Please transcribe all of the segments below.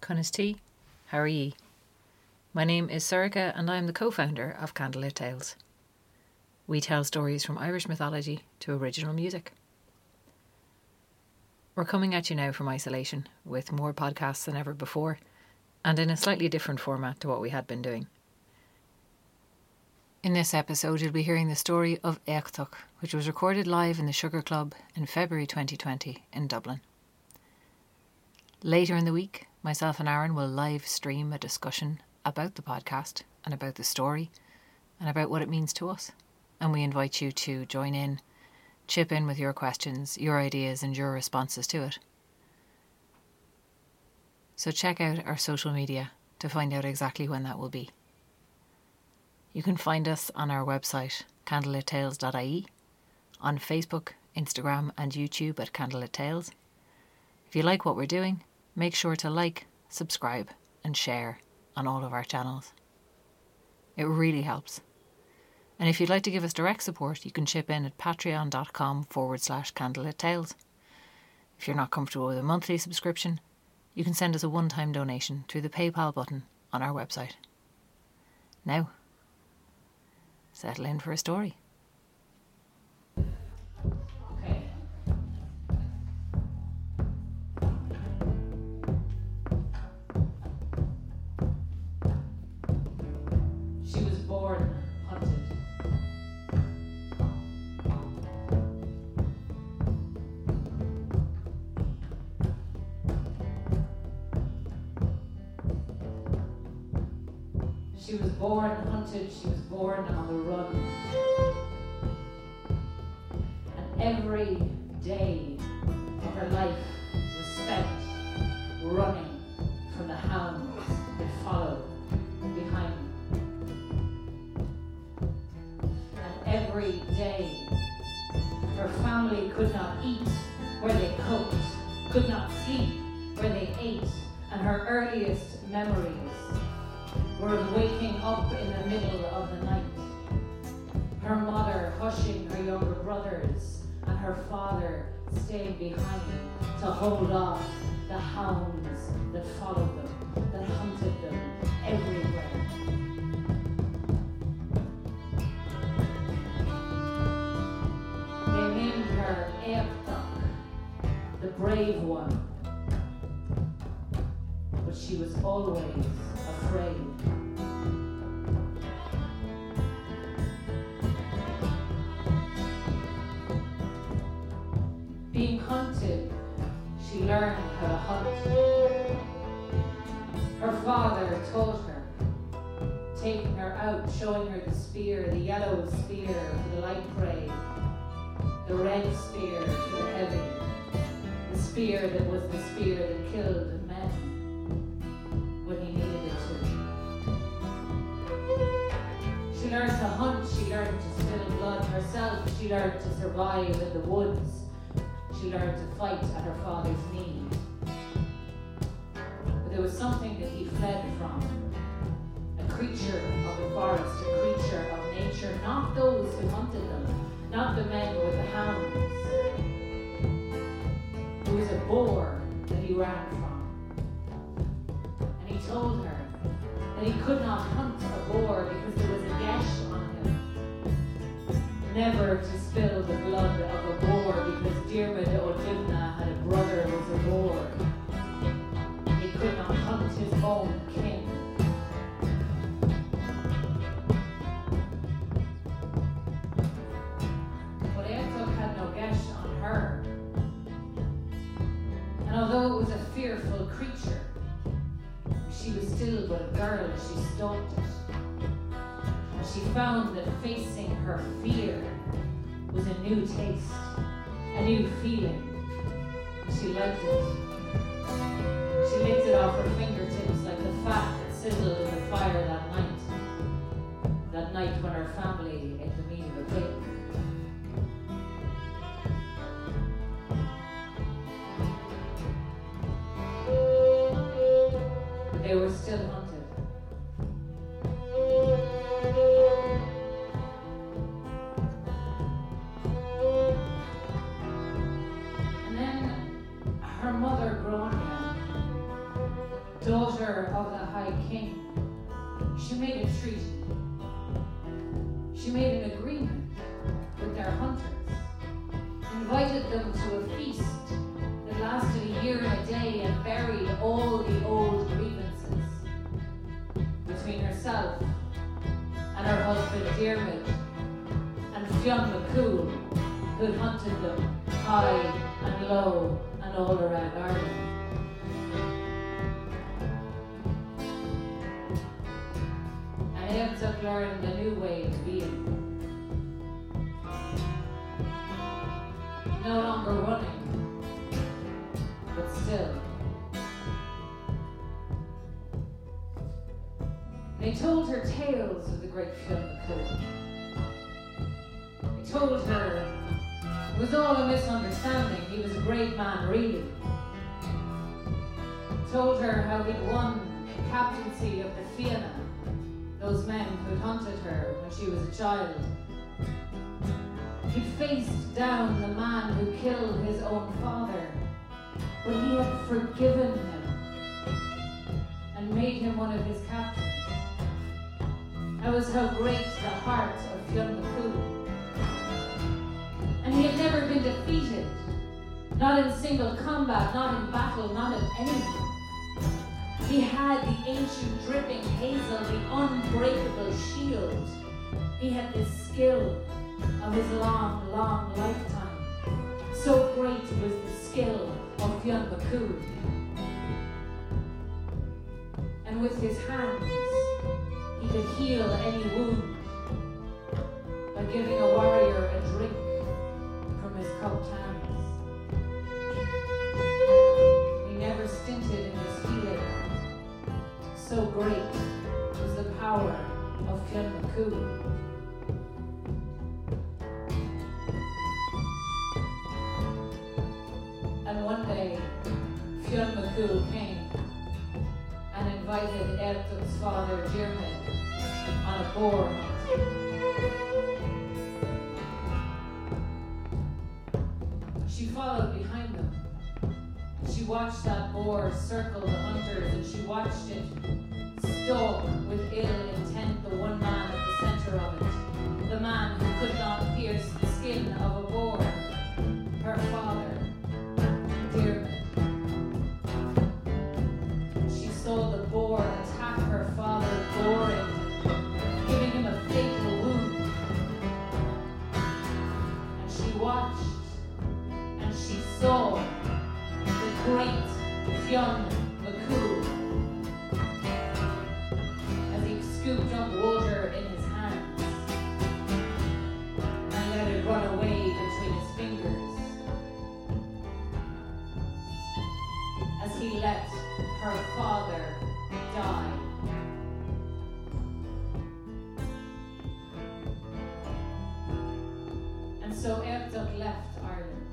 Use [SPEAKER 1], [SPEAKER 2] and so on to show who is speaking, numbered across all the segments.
[SPEAKER 1] Cunis T. How are ye? My name is Sorcha and I am the co founder of Candlelit Tales. We tell stories from Irish mythology to original music. We're coming at you now from isolation with more podcasts than ever before and in a slightly different format to what we had been doing. In this episode, you'll be hearing the story of Éachtach, which was recorded live in the Sugar Club in February 2020 in Dublin. Later in the week, myself and Aaron will live stream a discussion about the podcast and about the story and about what it means to us. And we invite you to join in, chip in with your questions, your ideas, and your responses to it. So check out our social media to find out exactly when that will be. You can find us on our website, candlelittales.ie, on Facebook, Instagram, and YouTube at Candlelit Tales. If you like what we're doing, make sure to like, subscribe, and share on all of our channels. It really helps. And if you'd like to give us direct support, you can chip in at patreon.com forward slash candlelit tales. If you're not comfortable with a monthly subscription, you can send us a one time donation through the PayPal button on our website. Now, settle in for a story.
[SPEAKER 2] Born hunted. She was born hunted, she was born on the run. And every day of her life every day her family could not eat where they cooked, could not sleep where they ate, and her earliest memories were of waking up in the middle of the night. Her mother hushing her younger brothers, and her father staying behind to hold off the hounds that followed them, the brave one. But she was always afraid. Being hunted, she learned how to hunt. Her father taught her, taking her out, showing her the spear, the yellow spear the the red spear for the heavy, the spear that was the spear that killed the men when he needed it to. She learned to hunt, she learned to spill blood herself, she learned to survive in the woods, she learned to fight at her father's knee. But there was something that he fled from a creature of the forest, a creature of nature, not those who hunted them, not the men with the hounds. It was a boar that he ran from. And he told her that he could not hunt a boar because there was a gash on him. Never to spill the blood of a boar because Diarmid Ó Duibhne had a brother who was a boar. He could not hunt his own king. Creature, she was still but a girl, she stalked it. She found that facing her fear was a new taste, a new feeling. She liked it. She licked it off her fingertips like the fat that sizzled in the fire that night. That night when her family ate the meat of a pig. They were still hunted. And then her mother, Grania, daughter of the High King, she made a treaty. She made an agreement with their hunters, invited them to a feast that lasted a year and a day and buried all the old herself and her husband Diarmid and Fionn McCool, who had hunted them high and low and all around Ireland. And Eamon learned a new way of being. No longer running, but still. They told her tales of the great Fionn McCool. They told her it was all a misunderstanding. He was a great man, really. Told her how he'd won the captaincy of the Fianna, those men who'd hunted her when she was a child. He'd faced down the man who killed his own father, but he had forgiven him and made him one of his captains. That was how great the heart of Fionn McCool and he had never been defeated. Not in single combat, not in battle, not in anything. He had the ancient dripping hazel, the unbreakable shield. He had the skill of his long, long lifetime. So great was the skill of Fionn McCool. And with his hands, could heal any wound by giving a warrior a drink from his cupped hands. He never stinted in his healing. So great was the power of McCool. And one day, McCool came Éachtach's father, Diarmid, on a boar. She followed behind them. She watched that boar circle the hunters and she watched it stalk with ill intent the one man at the center of it, the man who could not pierce the skin of a And so Éachtach left Ireland.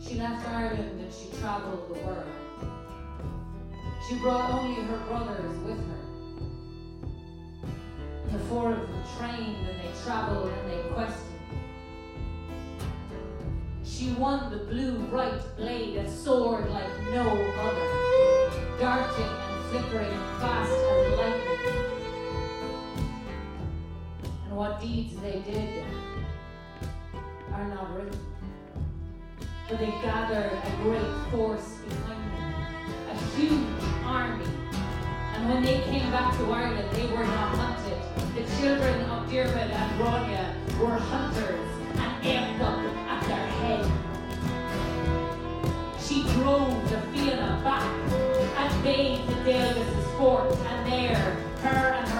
[SPEAKER 2] She left Ireland and she traveled the world. She brought only her brothers with her. The four of them trained and they traveled and they quested. She won the blue right blade, a sword like no other, darting and flickering fast as lightning. And what deeds they did are not written but they gathered a great force behind them, a huge army. And when they came back to Ireland, they were not hunted. The children of Diarmid and Grania were hunters, and Éachtach at their head. She drove the Fianna back and made the Dalgas fort, and there her and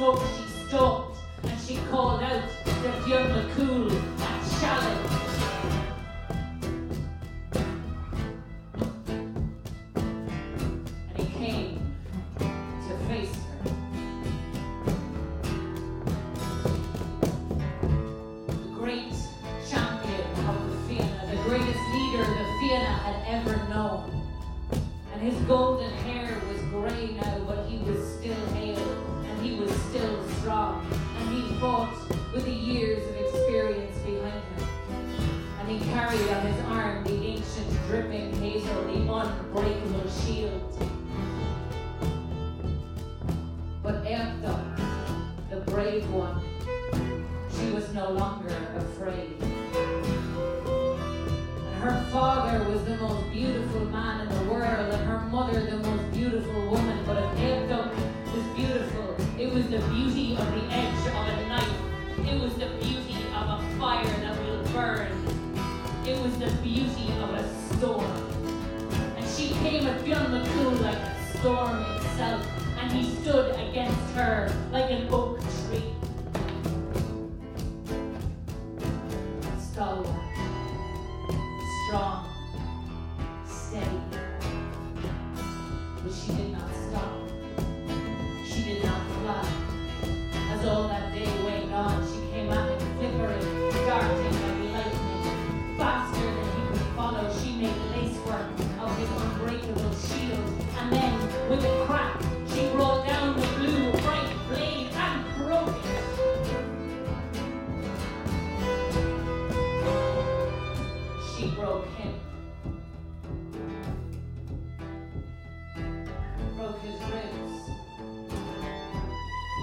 [SPEAKER 2] she stalked, and she called out to Fionn McCool and challenged. And he came to face her. The great champion of the Fianna, the greatest leader the Fianna had ever known. And his golden hair was grey now, but with the years of experience behind him. And he carried on his arm the ancient dripping hazel, the unbreakable shield. But Éachtach, the brave one, she was no longer afraid. And her father she did not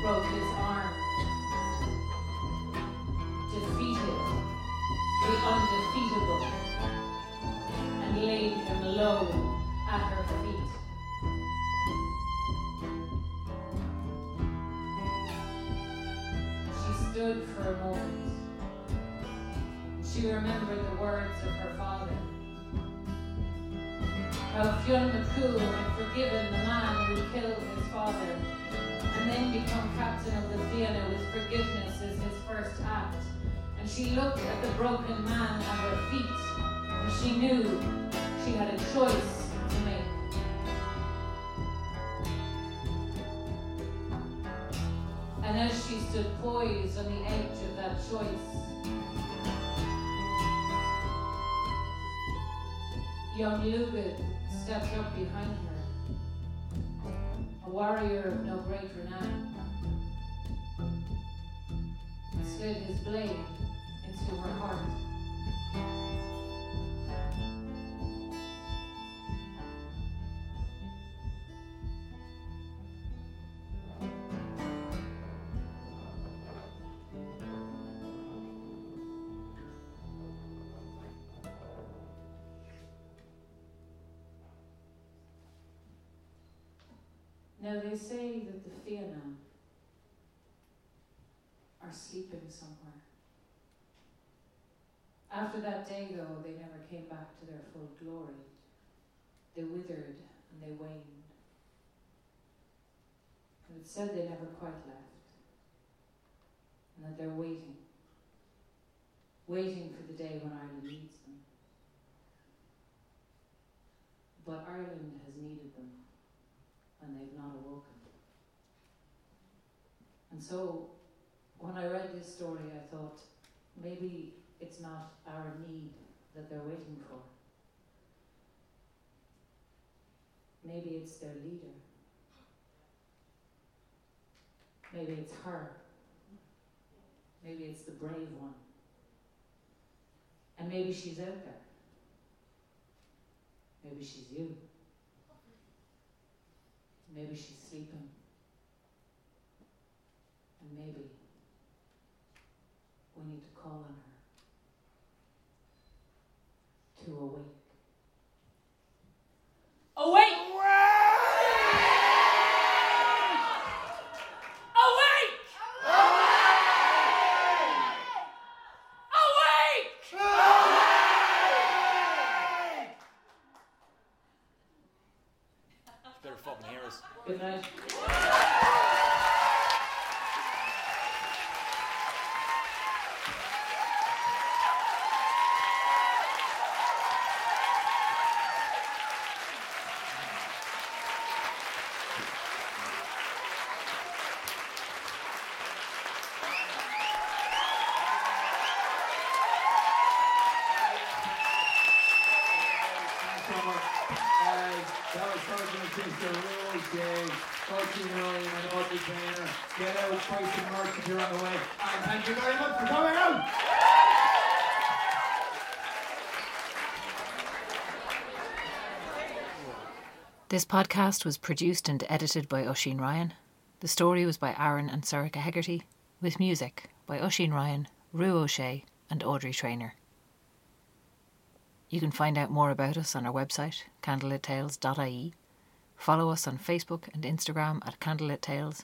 [SPEAKER 2] Broke his arm. Defeated the undefeatable. And laid him low at her feet. She stood for a moment. She remembered the words of her father. How Fionn McCool had forgiven the man who killed his father, captain of the theatre with forgiveness as his first act. And she looked at the broken man at her feet, and she knew she had a choice to make. And as she stood poised on the edge of that choice, young Lugud stepped up behind her, a warrior of no great renown, slid his blade into her heart. Now they say that the Fianna are sleeping somewhere. After that day, though, they never came back to their full glory. They withered and they waned. And it said they never quite left. And that they're waiting. Waiting for the day when Ireland needs them. But Ireland has needed them and they've not awoken. And so, when I read this story, I thought maybe it's not our need that they're waiting for. Maybe it's their leader. Maybe it's her. Maybe it's the brave one. And maybe she's out there. Maybe she's you. Maybe she's sleeping. And maybe we need to call on her to awake. Awake! Awake! Awake!
[SPEAKER 3] Better fucking hear us.
[SPEAKER 2] Good night.
[SPEAKER 4] Thanks so much. Guys, that was Sergeant Sister Rose Day, Coaching William, and Audrey Trainer. Get out, buy some merch if you're on the way. And thank you very much for coming out.
[SPEAKER 1] This podcast was produced and edited by Oisin Ryan. The story was by Aaron and Sorcha Hegarty, with music by Oisin Ryan, Rue O'Shea, and Audrey Trainer. You can find out more about us on our website, candlelittales.ie. Follow us on Facebook and Instagram at Candlelit Tales,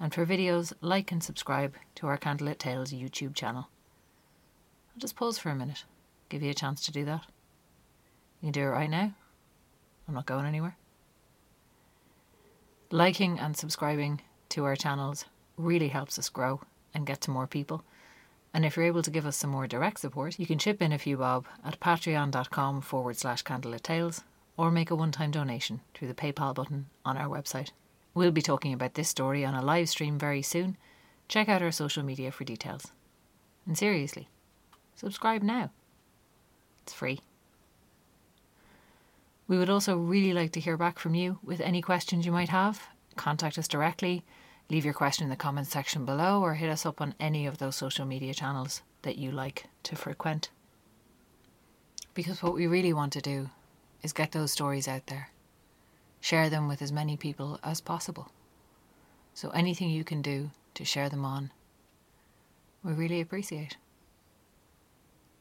[SPEAKER 1] and for videos, like and subscribe to our Candlelit Tales YouTube channel. I'll just pause for a minute, give you a chance to do that. You can do it right now. I'm not going anywhere. Liking and subscribing to our channels really helps us grow and get to more people. And if you're able to give us some more direct support, you can chip in a few bob at patreon.com forward slash candlelit tales or make a one time donation through the PayPal button on our website. We'll be talking about this story on a live stream very soon. Check out our social media for details. And seriously, subscribe now. It's free. We would also really like to hear back from you with any questions you might have. Contact us directly, leave your question in the comments section below, or hit us up on any of those social media channels that you like to frequent. Because what we really want to do is get those stories out there, share them with as many people as possible. So anything you can do to share them on, we really appreciate.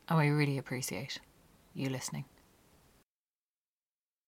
[SPEAKER 1] And we really appreciate you listening.